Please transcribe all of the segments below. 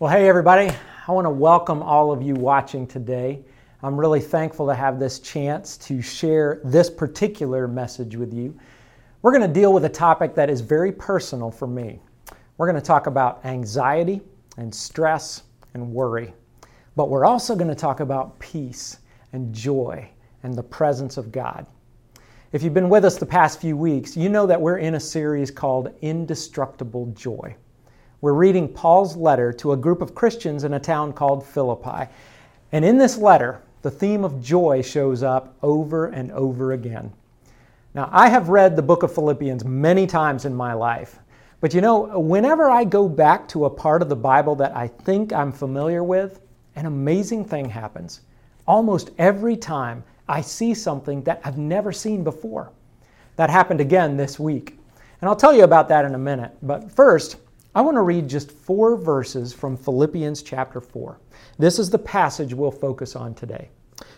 Well, hey, everybody. I want to welcome all of you watching today. I'm really thankful to have this chance to share this particular message with you. We're going to deal with a topic that is very personal for me. We're going to talk about anxiety and stress and worry. But we're also going to talk about peace and joy and the presence of God. If you've been with us the past few weeks, you know that we're in a series called Indestructible Joy. We're reading Paul's letter to a group of Christians in a town called Philippi. And in this letter, the theme of joy shows up over and over again. Now, I have read the book of Philippians many times in my life, but you know, whenever I go back to a part of the Bible that I think I'm familiar with, an amazing thing happens. Almost every time I see something that I've never seen before. That happened again this week. And I'll tell you about that in a minute. But first, I want to read just four verses from Philippians chapter 4. This is the passage we'll focus on today.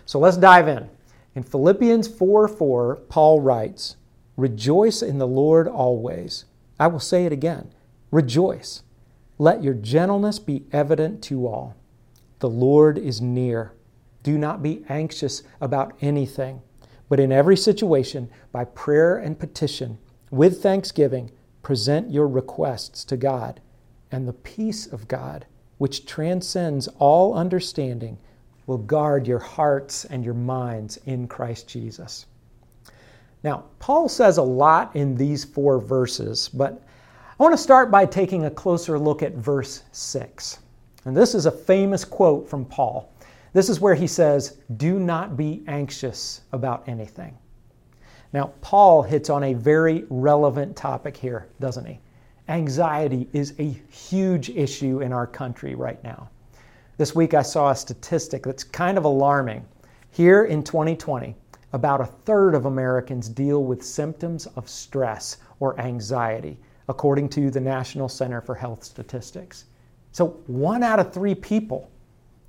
So let's dive in. In Philippians 4 4, Paul writes, Rejoice in the Lord always. I will say it again Rejoice. Let your gentleness be evident to all. The Lord is near. Do not be anxious about anything, but in every situation, by prayer and petition, with thanksgiving, present your requests to God, and the peace of God, which transcends all understanding, will guard your hearts and your minds in Christ Jesus. Now, Paul says a lot in these four verses, but I want to start by taking a closer look at verse 6. And this is a famous quote from Paul. This is where he says, Do not be anxious about anything. Now, Paul hits on a very relevant topic here, doesn't he? Anxiety is a huge issue in our country right now. This week I saw a statistic that's kind of alarming. Here in 2020, about a third of Americans deal with symptoms of stress or anxiety, according to the National Center for Health Statistics. So, one out of three people.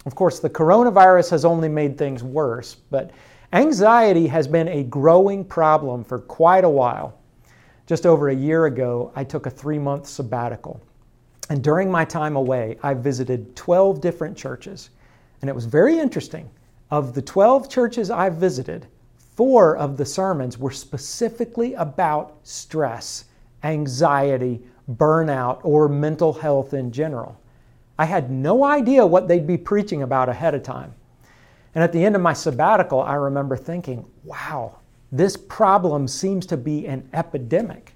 Of course, the coronavirus has only made things worse, but Anxiety has been a growing problem for quite a while. Just over a year ago, I took a three month sabbatical. And during my time away, I visited 12 different churches. And it was very interesting. Of the 12 churches I visited, four of the sermons were specifically about stress, anxiety, burnout, or mental health in general. I had no idea what they'd be preaching about ahead of time. And at the end of my sabbatical, I remember thinking, wow, this problem seems to be an epidemic.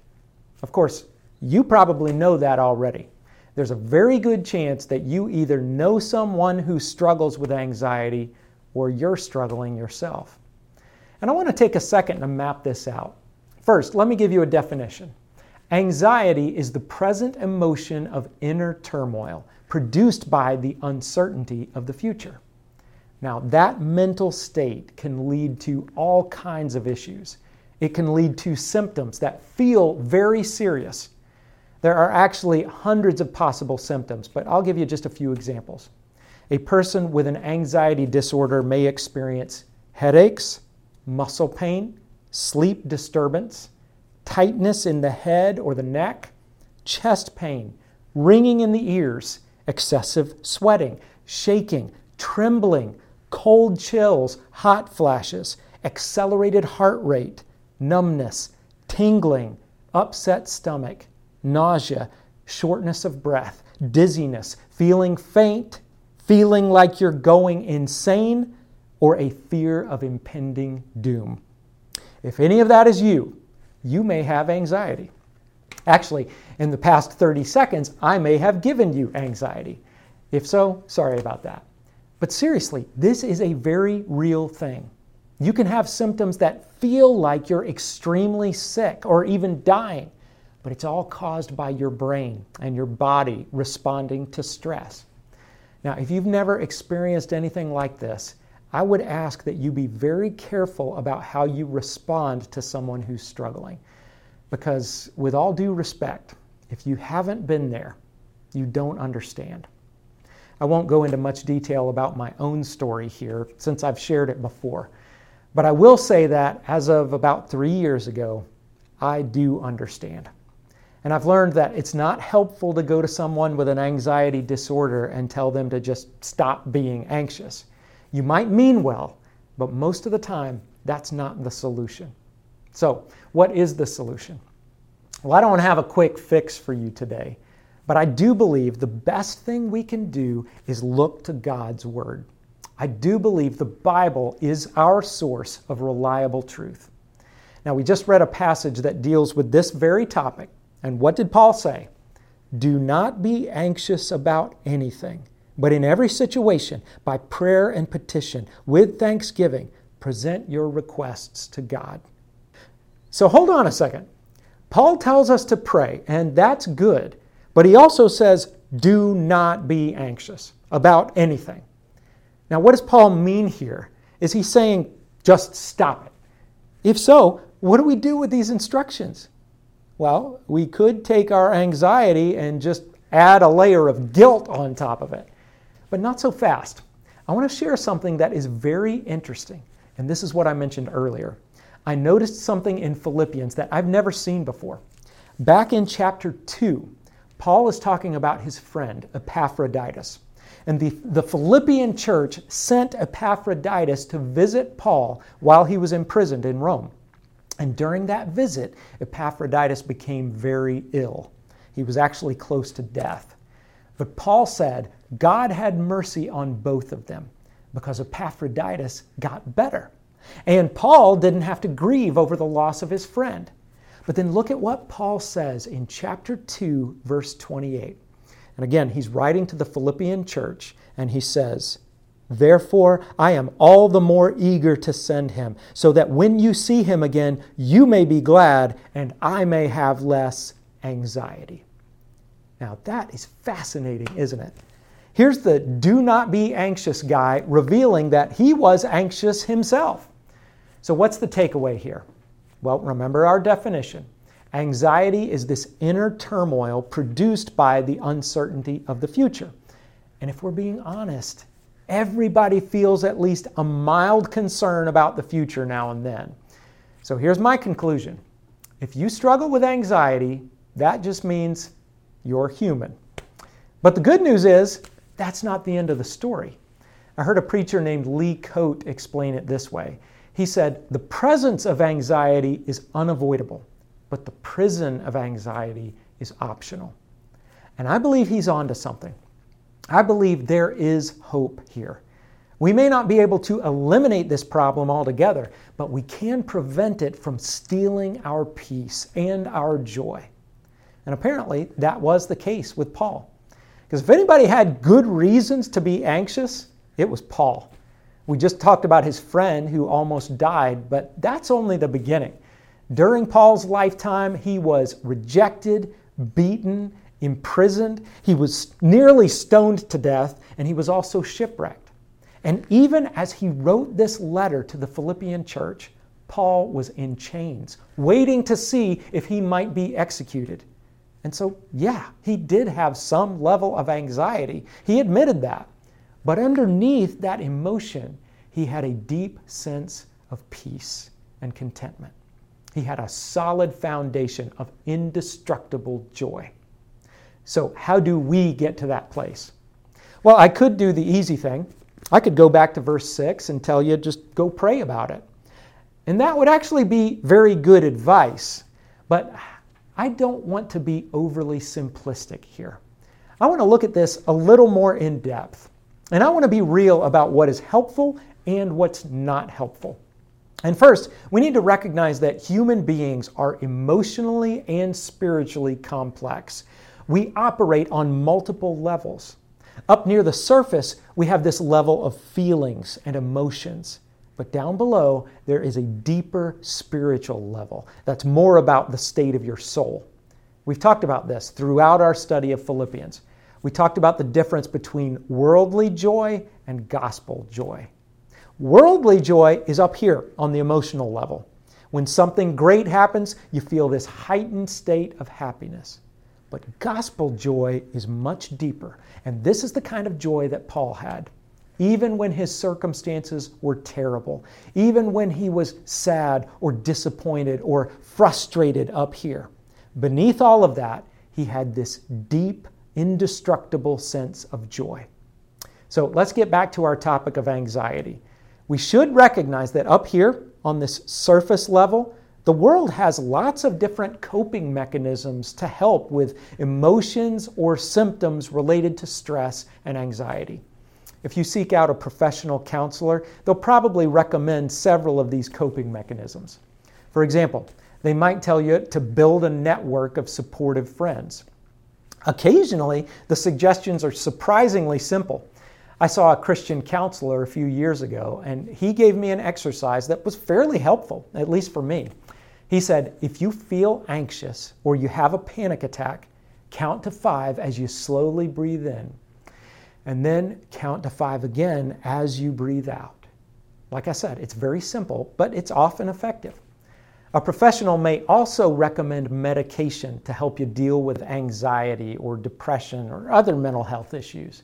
Of course, you probably know that already. There's a very good chance that you either know someone who struggles with anxiety or you're struggling yourself. And I want to take a second to map this out. First, let me give you a definition. Anxiety is the present emotion of inner turmoil produced by the uncertainty of the future. Now, that mental state can lead to all kinds of issues. It can lead to symptoms that feel very serious. There are actually hundreds of possible symptoms, but I'll give you just a few examples. A person with an anxiety disorder may experience headaches, muscle pain, sleep disturbance, tightness in the head or the neck, chest pain, ringing in the ears, excessive sweating, shaking, trembling, cold chills, hot flashes, accelerated heart rate, numbness, tingling, upset stomach, nausea, shortness of breath, dizziness, feeling faint, feeling like you're going insane, or a fear of impending doom. If any of that is you, you may have anxiety. Actually, in the past 30 seconds, I may have given you anxiety. If so, sorry about that. But seriously, this is a very real thing. You can have symptoms that feel like you're extremely sick or even dying, but it's all caused by your brain and your body responding to stress. Now, if you've never experienced anything like this, I would ask that you be very careful about how you respond to someone who's struggling. Because, with all due respect, if you haven't been there, you don't understand. I won't go into much detail about my own story here since I've shared it before. But I will say that as of about three years ago, I do understand. And I've learned that it's not helpful to go to someone with an anxiety disorder and tell them to just stop being anxious. You might mean well, but most of the time, that's not the solution. So, what is the solution? Well, I don't have a quick fix for you today, but I do believe the best thing we can do is look to God's Word. I do believe the Bible is our source of reliable truth. Now, we just read a passage that deals with this very topic. And what did Paul say? Do not be anxious about anything, but in every situation, by prayer and petition, with thanksgiving, present your requests to God. So hold on a second. Paul tells us to pray, and that's good, but he also says, do not be anxious about anything. Now, what does Paul mean here? Is he saying just stop it? If so, what do we do with these instructions? Well, we could take our anxiety and just add a layer of guilt on top of it, but not so fast. I want to share something that is very interesting, and this is what I mentioned earlier. I noticed something in Philippians that I've never seen before. Back in chapter 2, Paul is talking about his friend, Epaphroditus. And the, the Philippian church sent Epaphroditus to visit Paul while he was imprisoned in Rome. And during that visit, Epaphroditus became very ill. He was actually close to death. But Paul said God had mercy on both of them because Epaphroditus got better. And Paul didn't have to grieve over the loss of his friend. But then look at what Paul says in chapter 2, verse 28. And again, he's writing to the Philippian church, and he says, Therefore, I am all the more eager to send him, so that when you see him again, you may be glad, and I may have less anxiety. Now, that is fascinating, isn't it? Here's the do not be anxious guy revealing that he was anxious himself. So, what's the takeaway here? Well, remember our definition. Anxiety is this inner turmoil produced by the uncertainty of the future. And if we're being honest, everybody feels at least a mild concern about the future now and then. So here's my conclusion if you struggle with anxiety, that just means you're human. But the good news is, that's not the end of the story. I heard a preacher named Lee Coate explain it this way. He said, The presence of anxiety is unavoidable, but the prison of anxiety is optional. And I believe he's onto something. I believe there is hope here. We may not be able to eliminate this problem altogether, but we can prevent it from stealing our peace and our joy. And apparently, that was the case with Paul. Because if anybody had good reasons to be anxious, it was Paul. We just talked about his friend who almost died, but that's only the beginning. During Paul's lifetime, he was rejected, beaten, imprisoned, he was nearly stoned to death, and he was also shipwrecked. And even as he wrote this letter to the Philippian church, Paul was in chains, waiting to see if he might be executed. And so, yeah, he did have some level of anxiety. He admitted that. But underneath that emotion, he had a deep sense of peace and contentment. He had a solid foundation of indestructible joy. So, how do we get to that place? Well, I could do the easy thing. I could go back to verse 6 and tell you just go pray about it. And that would actually be very good advice. But I don't want to be overly simplistic here. I want to look at this a little more in depth. And I want to be real about what is helpful and what's not helpful. And first, we need to recognize that human beings are emotionally and spiritually complex we operate on multiple levels. Up near the surface, we have this level of feelings and emotions. But down below, there is a deeper spiritual level that's more about the state of your soul. We've talked about this throughout our study of Philippians. We talked about the difference between worldly joy and gospel joy. Worldly joy is up here on the emotional level. When something great happens, you feel this heightened state of happiness. But gospel joy is much deeper. And this is the kind of joy that Paul had. Even when his circumstances were terrible, even when he was sad or disappointed or frustrated up here, beneath all of that, he had this deep, indestructible sense of joy. So let's get back to our topic of anxiety. We should recognize that up here on this surface level, the world has lots of different coping mechanisms to help with emotions or symptoms related to stress and anxiety. If you seek out a professional counselor, they'll probably recommend several of these coping mechanisms. For example, they might tell you to build a network of supportive friends. Occasionally, the suggestions are surprisingly simple. I saw a Christian counselor a few years ago, and he gave me an exercise that was fairly helpful, at least for me. He said, if you feel anxious or you have a panic attack, count to five as you slowly breathe in, and then count to five again as you breathe out. Like I said, it's very simple, but it's often effective. A professional may also recommend medication to help you deal with anxiety or depression or other mental health issues.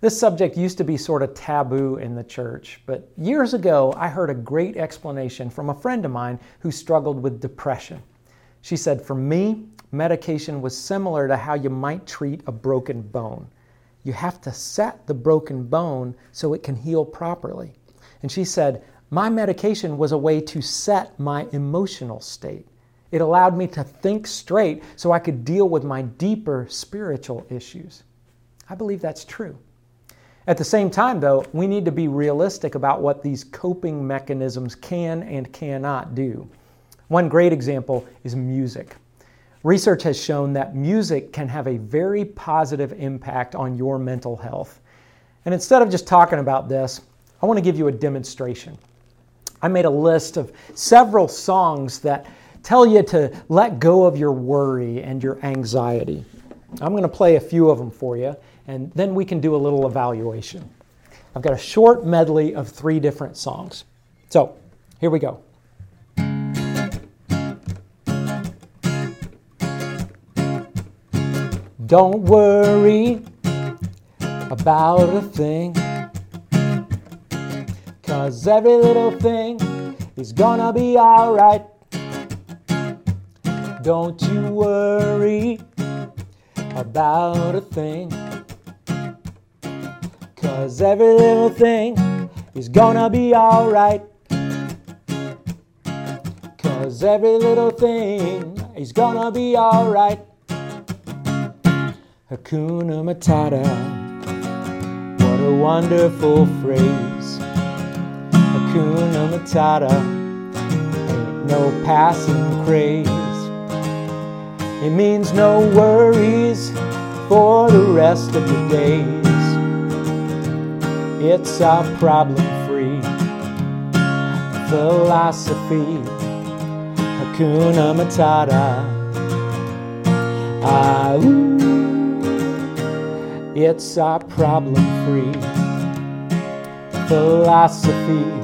This subject used to be sort of taboo in the church, but years ago I heard a great explanation from a friend of mine who struggled with depression. She said, For me, medication was similar to how you might treat a broken bone. You have to set the broken bone so it can heal properly. And she said, My medication was a way to set my emotional state. It allowed me to think straight so I could deal with my deeper spiritual issues. I believe that's true. At the same time, though, we need to be realistic about what these coping mechanisms can and cannot do. One great example is music. Research has shown that music can have a very positive impact on your mental health. And instead of just talking about this, I want to give you a demonstration. I made a list of several songs that tell you to let go of your worry and your anxiety. I'm going to play a few of them for you and then we can do a little evaluation. I've got a short medley of three different songs. So, here we go. Don't worry about a thing, cause every little thing is gonna be alright. Don't you worry about a thing. Cause every little thing is gonna be alright. Cause every little thing is gonna be alright. Hakuna Matata, what a wonderful phrase. Hakuna Matata, ain't no passing craze. It means no worries for the rest of your days. It's a problem free philosophy. Hakuna Matata. Ah, ooh, it's a problem free philosophy.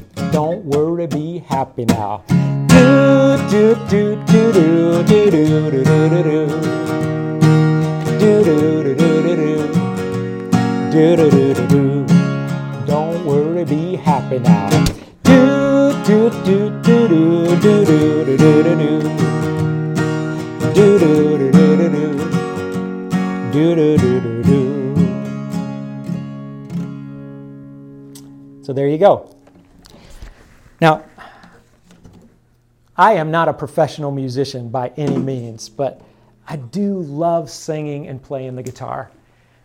Don't worry, be happy now. Do do do do do do do do do do do do do do do do do do do do. Don't worry, be happy now. Do do do do do do do do do do. Do do do do do do. Do do do do do. So there you go. Now, I am not a professional musician by any means, but I do love singing and playing the guitar.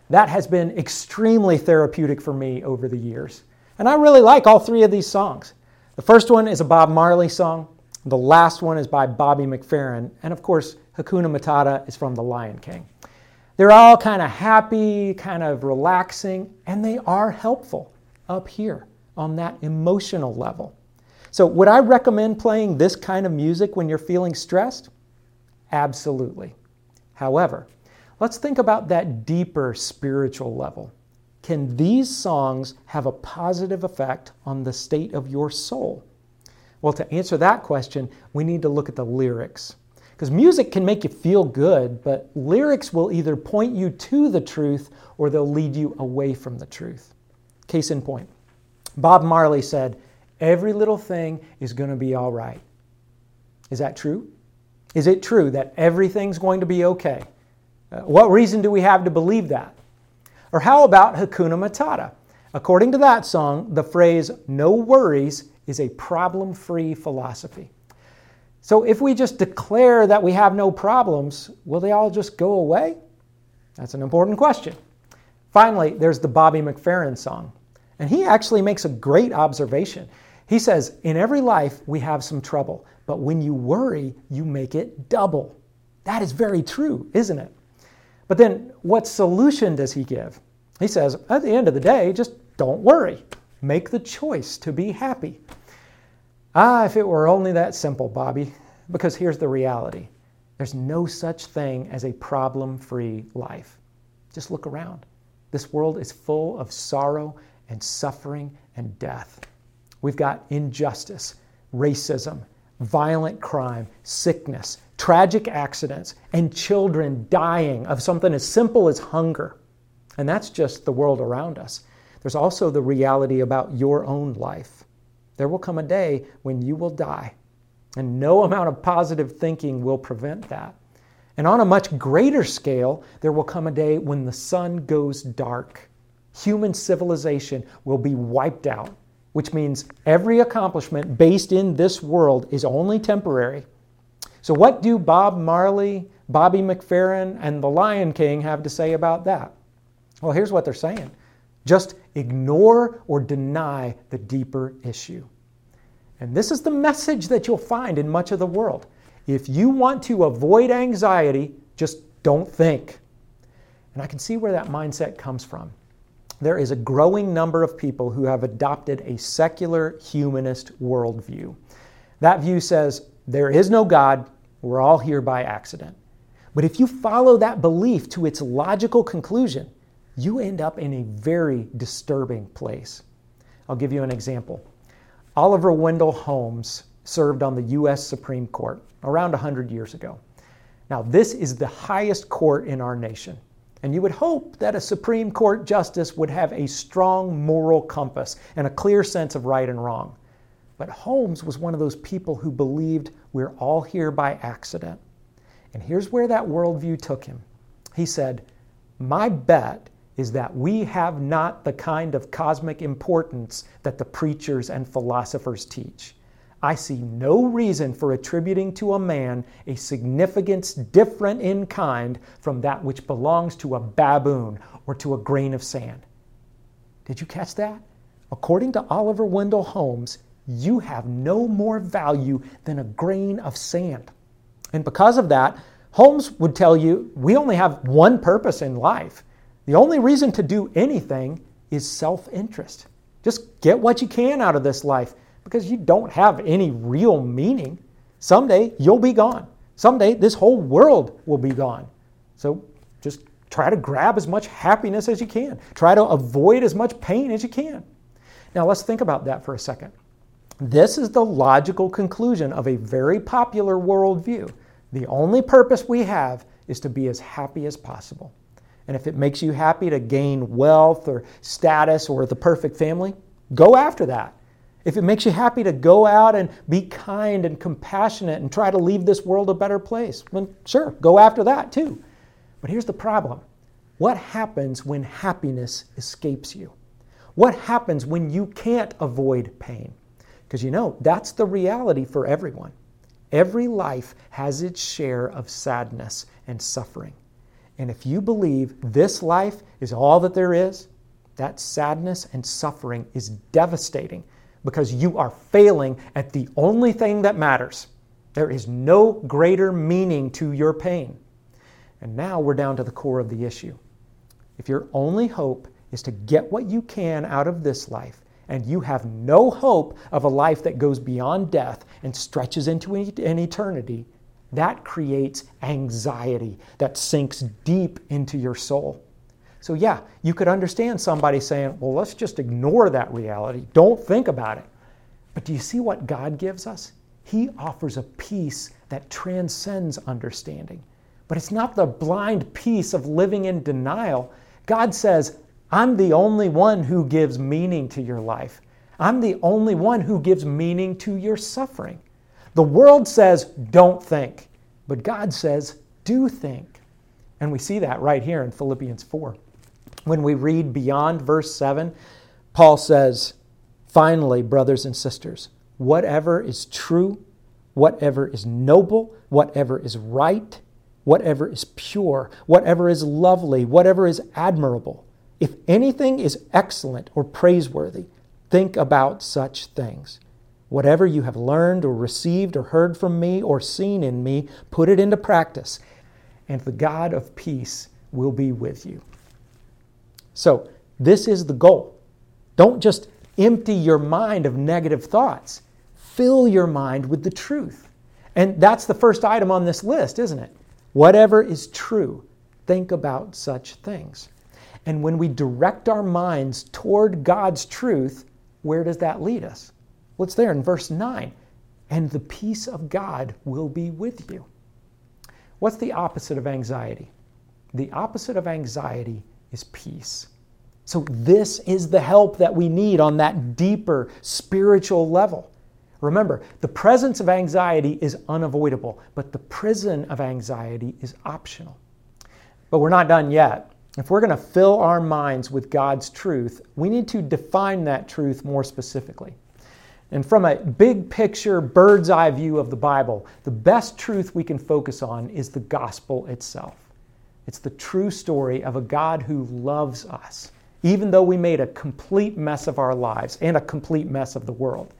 That has been extremely therapeutic for me over the years. And I really like all three of these songs. The first one is a Bob Marley song. The last one is by Bobby McFerrin. And of course, Hakuna Matata is from The Lion King. They're all kind of happy, kind of relaxing, and they are helpful up here on that emotional level. So, would I recommend playing this kind of music when you're feeling stressed? Absolutely. However, let's think about that deeper spiritual level. Can these songs have a positive effect on the state of your soul? Well, to answer that question, we need to look at the lyrics. Because music can make you feel good, but lyrics will either point you to the truth or they'll lead you away from the truth. Case in point Bob Marley said, Every little thing is going to be all right. Is that true? Is it true that everything's going to be okay? Uh, what reason do we have to believe that? Or how about Hakuna Matata? According to that song, the phrase no worries is a problem free philosophy. So if we just declare that we have no problems, will they all just go away? That's an important question. Finally, there's the Bobby McFerrin song. And he actually makes a great observation. He says, In every life, we have some trouble, but when you worry, you make it double. That is very true, isn't it? But then, what solution does he give? He says, At the end of the day, just don't worry. Make the choice to be happy. Ah, if it were only that simple, Bobby. Because here's the reality there's no such thing as a problem free life. Just look around. This world is full of sorrow and suffering and death. We've got injustice, racism, violent crime, sickness, tragic accidents, and children dying of something as simple as hunger. And that's just the world around us. There's also the reality about your own life. There will come a day when you will die, and no amount of positive thinking will prevent that. And on a much greater scale, there will come a day when the sun goes dark. Human civilization will be wiped out, which means every accomplishment based in this world is only temporary. So, what do Bob Marley, Bobby McFerrin, and the Lion King have to say about that? Well, here's what they're saying just ignore or deny the deeper issue. And this is the message that you'll find in much of the world. If you want to avoid anxiety, just don't think. And I can see where that mindset comes from. There is a growing number of people who have adopted a secular humanist worldview. That view says there is no God, we're all here by accident. But if you follow that belief to its logical conclusion, you end up in a very disturbing place. I'll give you an example. Oliver Wendell Holmes served on the U.S. Supreme Court around 100 years ago. Now, this is the highest court in our nation. And you would hope that a Supreme Court justice would have a strong moral compass and a clear sense of right and wrong. But Holmes was one of those people who believed we're all here by accident. And here's where that worldview took him. He said, My bet is that we have not the kind of cosmic importance that the preachers and philosophers teach. I see no reason for attributing to a man a significance different in kind from that which belongs to a baboon or to a grain of sand. Did you catch that? According to Oliver Wendell Holmes, you have no more value than a grain of sand. And because of that, Holmes would tell you we only have one purpose in life the only reason to do anything is self interest. Just get what you can out of this life because you don't have any real meaning. Someday you'll be gone. Someday this whole world will be gone. So just try to grab as much happiness as you can. Try to avoid as much pain as you can. Now let's think about that for a second. This is the logical conclusion of a very popular worldview. The only purpose we have is to be as happy as possible. And if it makes you happy to gain wealth or status or the perfect family, go after that. If it makes you happy to go out and be kind and compassionate and try to leave this world a better place, then sure, go after that too. But here's the problem what happens when happiness escapes you? What happens when you can't avoid pain? Because you know, that's the reality for everyone. Every life has its share of sadness and suffering. And if you believe this life is all that there is, that sadness and suffering is devastating because you are failing at the only thing that matters. There is no greater meaning to your pain. And now we're down to the core of the issue. If your only hope is to get what you can out of this life, and you have no hope of a life that goes beyond death and stretches into an eternity, that creates anxiety that sinks deep into your soul. So, yeah, you could understand somebody saying, well, let's just ignore that reality. Don't think about it. But do you see what God gives us? He offers a peace that transcends understanding. But it's not the blind peace of living in denial. God says, I'm the only one who gives meaning to your life. I'm the only one who gives meaning to your suffering. The world says, don't think, but God says, do think. And we see that right here in Philippians 4. When we read beyond verse 7, Paul says, Finally, brothers and sisters, whatever is true, whatever is noble, whatever is right, whatever is pure, whatever is lovely, whatever is admirable, if anything is excellent or praiseworthy, think about such things. Whatever you have learned or received or heard from me or seen in me, put it into practice, and the God of peace will be with you. So, this is the goal. Don't just empty your mind of negative thoughts, fill your mind with the truth. And that's the first item on this list, isn't it? Whatever is true, think about such things. And when we direct our minds toward God's truth, where does that lead us? Well, it's there in verse 9. And the peace of God will be with you. What's the opposite of anxiety? The opposite of anxiety is peace. So, this is the help that we need on that deeper spiritual level. Remember, the presence of anxiety is unavoidable, but the prison of anxiety is optional. But we're not done yet. If we're going to fill our minds with God's truth, we need to define that truth more specifically. And from a big picture, bird's eye view of the Bible, the best truth we can focus on is the gospel itself. It's the true story of a God who loves us, even though we made a complete mess of our lives and a complete mess of the world.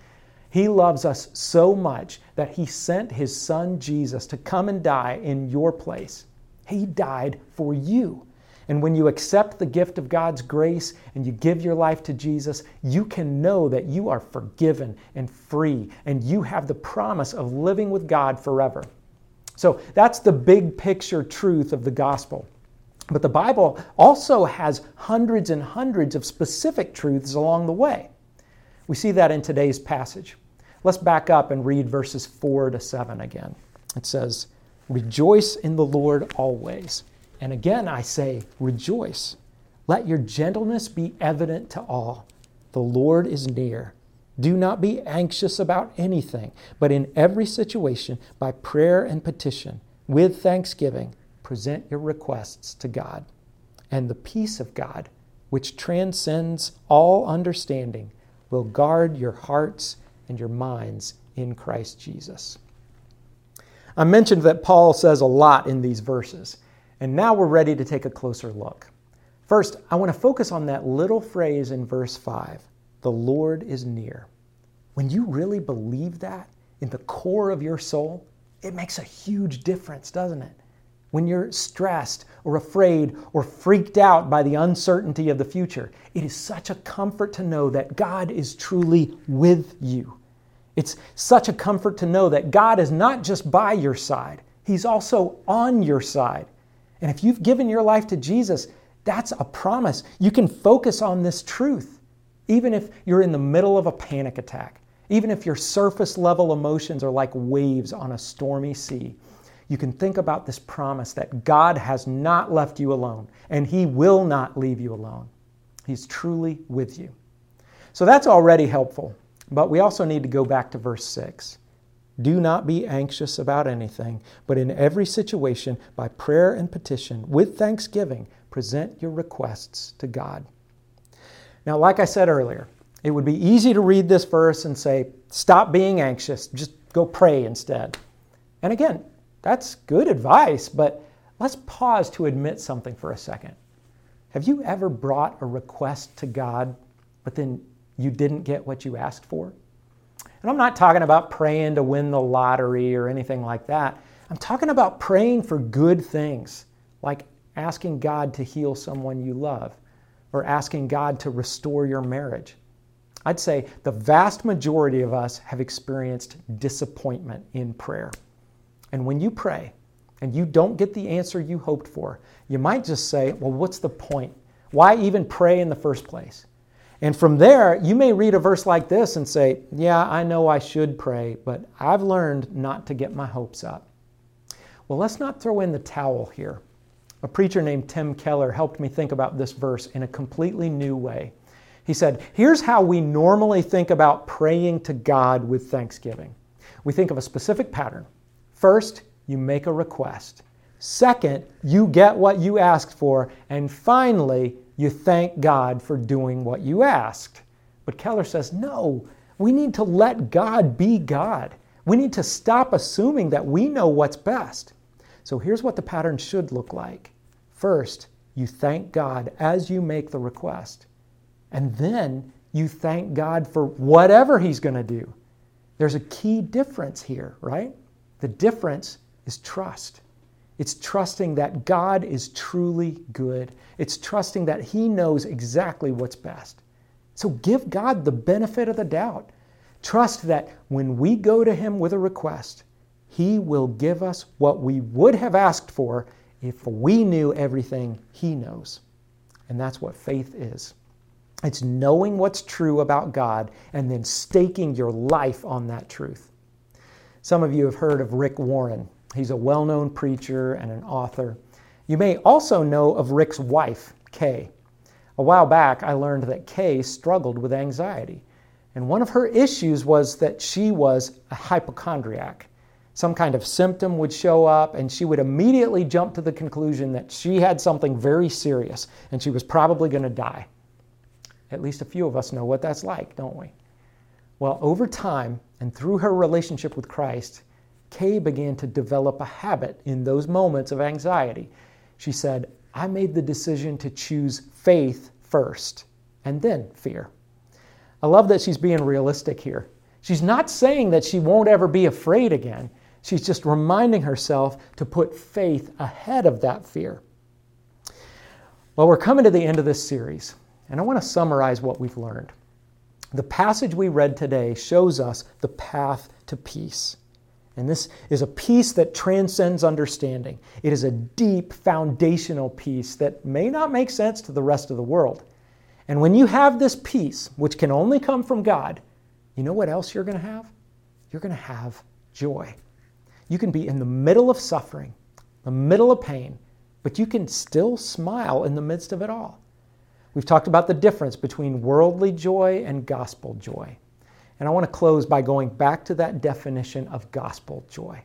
He loves us so much that He sent His Son Jesus to come and die in your place. He died for you. And when you accept the gift of God's grace and you give your life to Jesus, you can know that you are forgiven and free, and you have the promise of living with God forever. So that's the big picture truth of the gospel. But the Bible also has hundreds and hundreds of specific truths along the way. We see that in today's passage. Let's back up and read verses 4 to 7 again. It says, Rejoice in the Lord always. And again, I say, rejoice. Let your gentleness be evident to all. The Lord is near. Do not be anxious about anything, but in every situation, by prayer and petition, with thanksgiving, present your requests to God. And the peace of God, which transcends all understanding, will guard your hearts and your minds in Christ Jesus. I mentioned that Paul says a lot in these verses. And now we're ready to take a closer look. First, I want to focus on that little phrase in verse 5 the Lord is near. When you really believe that in the core of your soul, it makes a huge difference, doesn't it? When you're stressed or afraid or freaked out by the uncertainty of the future, it is such a comfort to know that God is truly with you. It's such a comfort to know that God is not just by your side, He's also on your side. And if you've given your life to Jesus, that's a promise. You can focus on this truth, even if you're in the middle of a panic attack, even if your surface level emotions are like waves on a stormy sea. You can think about this promise that God has not left you alone, and He will not leave you alone. He's truly with you. So that's already helpful, but we also need to go back to verse 6. Do not be anxious about anything, but in every situation, by prayer and petition, with thanksgiving, present your requests to God. Now, like I said earlier, it would be easy to read this verse and say, Stop being anxious, just go pray instead. And again, that's good advice, but let's pause to admit something for a second. Have you ever brought a request to God, but then you didn't get what you asked for? And I'm not talking about praying to win the lottery or anything like that. I'm talking about praying for good things, like asking God to heal someone you love or asking God to restore your marriage. I'd say the vast majority of us have experienced disappointment in prayer. And when you pray and you don't get the answer you hoped for, you might just say, Well, what's the point? Why even pray in the first place? And from there, you may read a verse like this and say, Yeah, I know I should pray, but I've learned not to get my hopes up. Well, let's not throw in the towel here. A preacher named Tim Keller helped me think about this verse in a completely new way. He said, Here's how we normally think about praying to God with thanksgiving. We think of a specific pattern. First, you make a request. Second, you get what you asked for. And finally, you thank God for doing what you asked. But Keller says, no, we need to let God be God. We need to stop assuming that we know what's best. So here's what the pattern should look like. First, you thank God as you make the request. And then you thank God for whatever He's going to do. There's a key difference here, right? The difference is trust. It's trusting that God is truly good. It's trusting that He knows exactly what's best. So give God the benefit of the doubt. Trust that when we go to Him with a request, He will give us what we would have asked for if we knew everything He knows. And that's what faith is it's knowing what's true about God and then staking your life on that truth. Some of you have heard of Rick Warren. He's a well known preacher and an author. You may also know of Rick's wife, Kay. A while back, I learned that Kay struggled with anxiety. And one of her issues was that she was a hypochondriac. Some kind of symptom would show up, and she would immediately jump to the conclusion that she had something very serious and she was probably going to die. At least a few of us know what that's like, don't we? Well, over time and through her relationship with Christ, Kay began to develop a habit in those moments of anxiety. She said, I made the decision to choose faith first and then fear. I love that she's being realistic here. She's not saying that she won't ever be afraid again. She's just reminding herself to put faith ahead of that fear. Well, we're coming to the end of this series, and I want to summarize what we've learned. The passage we read today shows us the path to peace. And this is a peace that transcends understanding. It is a deep foundational peace that may not make sense to the rest of the world. And when you have this peace, which can only come from God, you know what else you're going to have? You're going to have joy. You can be in the middle of suffering, the middle of pain, but you can still smile in the midst of it all. We've talked about the difference between worldly joy and gospel joy. And I want to close by going back to that definition of gospel joy.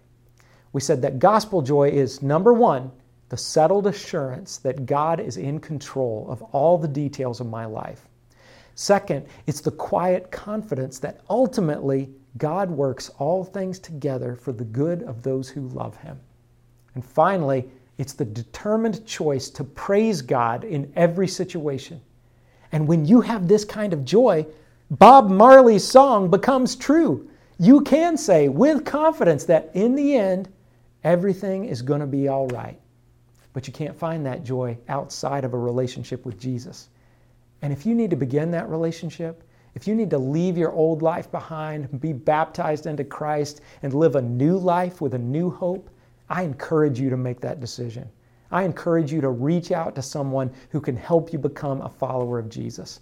We said that gospel joy is number one, the settled assurance that God is in control of all the details of my life. Second, it's the quiet confidence that ultimately God works all things together for the good of those who love Him. And finally, it's the determined choice to praise God in every situation. And when you have this kind of joy, Bob Marley's song becomes true. You can say with confidence that in the end, everything is going to be all right. But you can't find that joy outside of a relationship with Jesus. And if you need to begin that relationship, if you need to leave your old life behind, be baptized into Christ, and live a new life with a new hope, I encourage you to make that decision. I encourage you to reach out to someone who can help you become a follower of Jesus.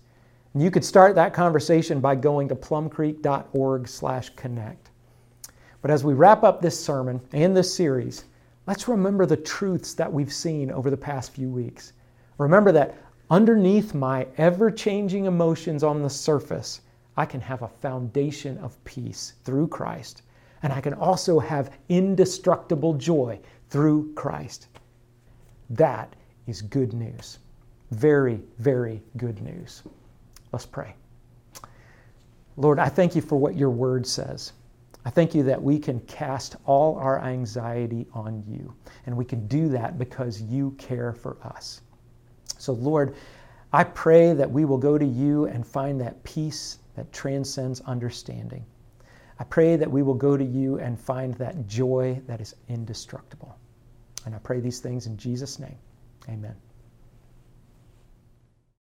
And you could start that conversation by going to plumcreek.org/connect. But as we wrap up this sermon and this series, let's remember the truths that we've seen over the past few weeks. Remember that underneath my ever-changing emotions on the surface, I can have a foundation of peace through Christ, and I can also have indestructible joy through Christ. That is good news. Very, very good news. Let's pray. Lord, I thank you for what your word says. I thank you that we can cast all our anxiety on you, and we can do that because you care for us. So, Lord, I pray that we will go to you and find that peace that transcends understanding. I pray that we will go to you and find that joy that is indestructible. And I pray these things in Jesus' name. Amen.